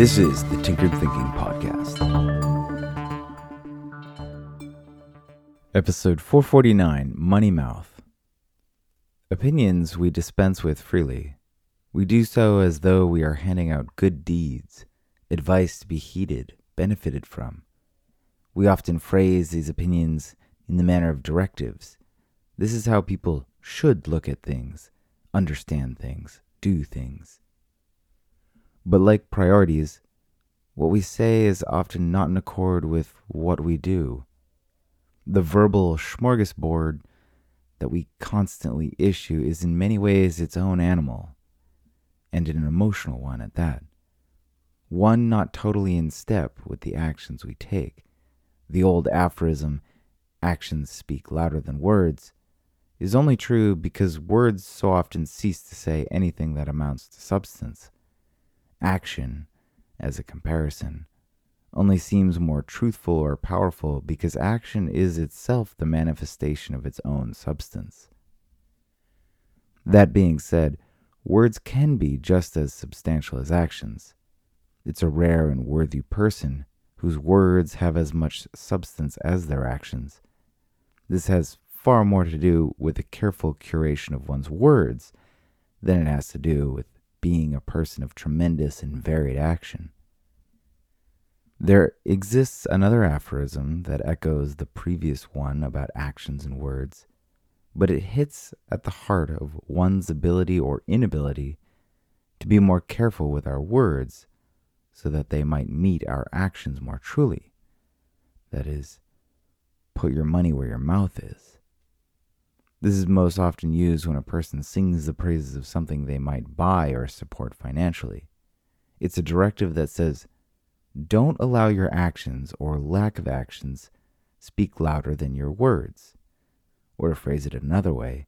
This is the Tinkered Thinking Podcast. Episode 449 Money Mouth. Opinions we dispense with freely. We do so as though we are handing out good deeds, advice to be heeded, benefited from. We often phrase these opinions in the manner of directives. This is how people should look at things, understand things, do things. But like priorities, what we say is often not in accord with what we do. The verbal smorgasbord that we constantly issue is in many ways its own animal, and an emotional one at that. One not totally in step with the actions we take. The old aphorism, actions speak louder than words, is only true because words so often cease to say anything that amounts to substance. Action, as a comparison, only seems more truthful or powerful because action is itself the manifestation of its own substance. That being said, words can be just as substantial as actions. It's a rare and worthy person whose words have as much substance as their actions. This has far more to do with a careful curation of one's words than it has to do with being a person of tremendous and varied action. There exists another aphorism that echoes the previous one about actions and words, but it hits at the heart of one's ability or inability to be more careful with our words so that they might meet our actions more truly. That is, put your money where your mouth is. This is most often used when a person sings the praises of something they might buy or support financially. It's a directive that says, don't allow your actions or lack of actions speak louder than your words. Or to phrase it another way,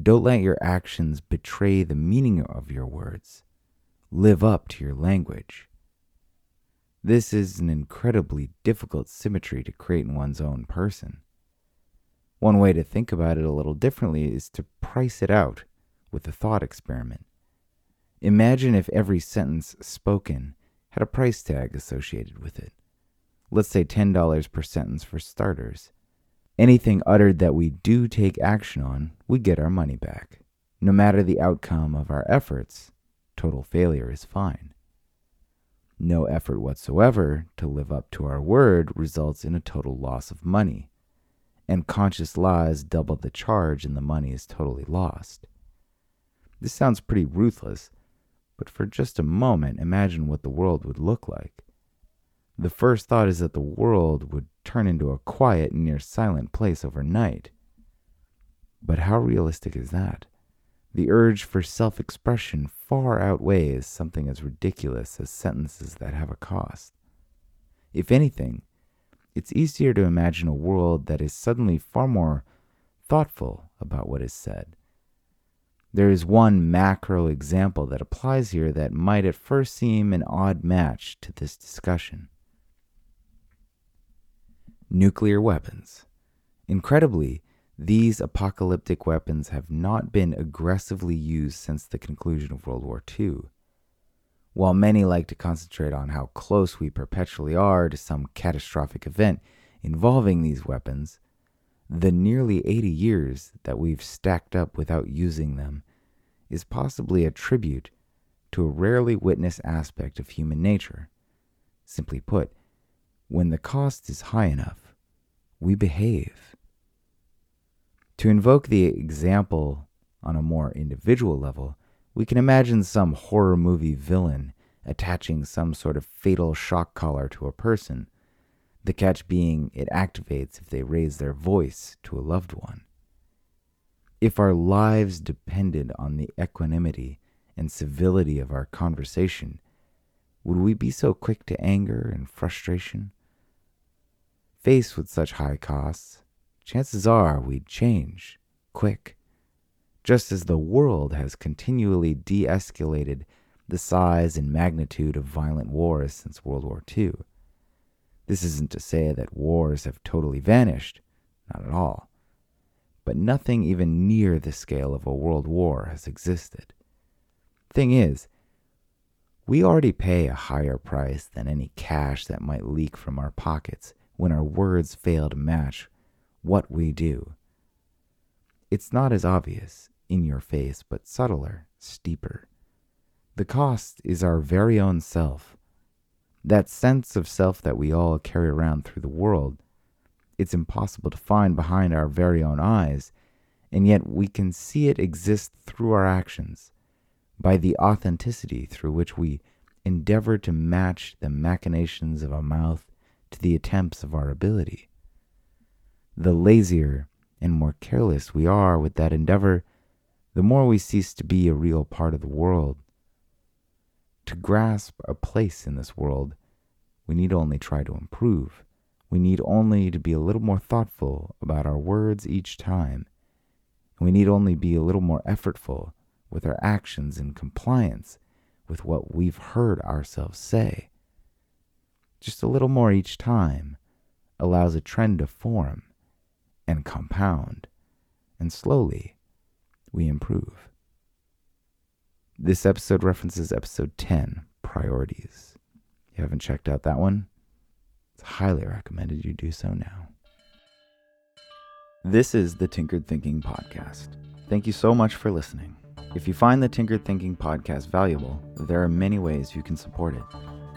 don't let your actions betray the meaning of your words. Live up to your language. This is an incredibly difficult symmetry to create in one's own person. One way to think about it a little differently is to price it out with a thought experiment. Imagine if every sentence spoken had a price tag associated with it. Let's say $10 per sentence for starters. Anything uttered that we do take action on, we get our money back. No matter the outcome of our efforts, total failure is fine. No effort whatsoever to live up to our word results in a total loss of money and conscious lies double the charge and the money is totally lost. This sounds pretty ruthless, but for just a moment, imagine what the world would look like. The first thought is that the world would turn into a quiet near silent place overnight. But how realistic is that? The urge for self expression far outweighs something as ridiculous as sentences that have a cost. If anything, it's easier to imagine a world that is suddenly far more thoughtful about what is said. There is one macro example that applies here that might at first seem an odd match to this discussion. Nuclear weapons. Incredibly, these apocalyptic weapons have not been aggressively used since the conclusion of World War II. While many like to concentrate on how close we perpetually are to some catastrophic event involving these weapons, the nearly 80 years that we've stacked up without using them is possibly a tribute to a rarely witnessed aspect of human nature. Simply put, when the cost is high enough, we behave. To invoke the example on a more individual level, we can imagine some horror movie villain attaching some sort of fatal shock collar to a person, the catch being it activates if they raise their voice to a loved one. If our lives depended on the equanimity and civility of our conversation, would we be so quick to anger and frustration? Faced with such high costs, chances are we'd change quick just as the world has continually de escalated the size and magnitude of violent wars since World War II. This isn't to say that wars have totally vanished, not at all. But nothing even near the scale of a world war has existed. Thing is, We already pay a higher price than any cash that might leak from our pockets when our words fail to match what we do. It's not as obvious, in your face, but subtler, steeper. The cost is our very own self. That sense of self that we all carry around through the world, it's impossible to find behind our very own eyes, and yet we can see it exist through our actions, by the authenticity through which we endeavor to match the machinations of our mouth to the attempts of our ability. The lazier and more careless we are with that endeavor, the more we cease to be a real part of the world. To grasp a place in this world, we need only try to improve. We need only to be a little more thoughtful about our words each time. We need only be a little more effortful with our actions in compliance with what we've heard ourselves say. Just a little more each time allows a trend to form and compound, and slowly we improve. This episode references episode 10, Priorities. If you haven't checked out that one, it's highly recommended you do so now. This is the Tinkered Thinking Podcast. Thank you so much for listening. If you find the Tinkered Thinking Podcast valuable, there are many ways you can support it.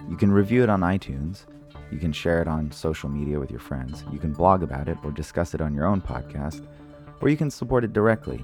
You can review it on iTunes you can share it on social media with your friends. You can blog about it or discuss it on your own podcast, or you can support it directly.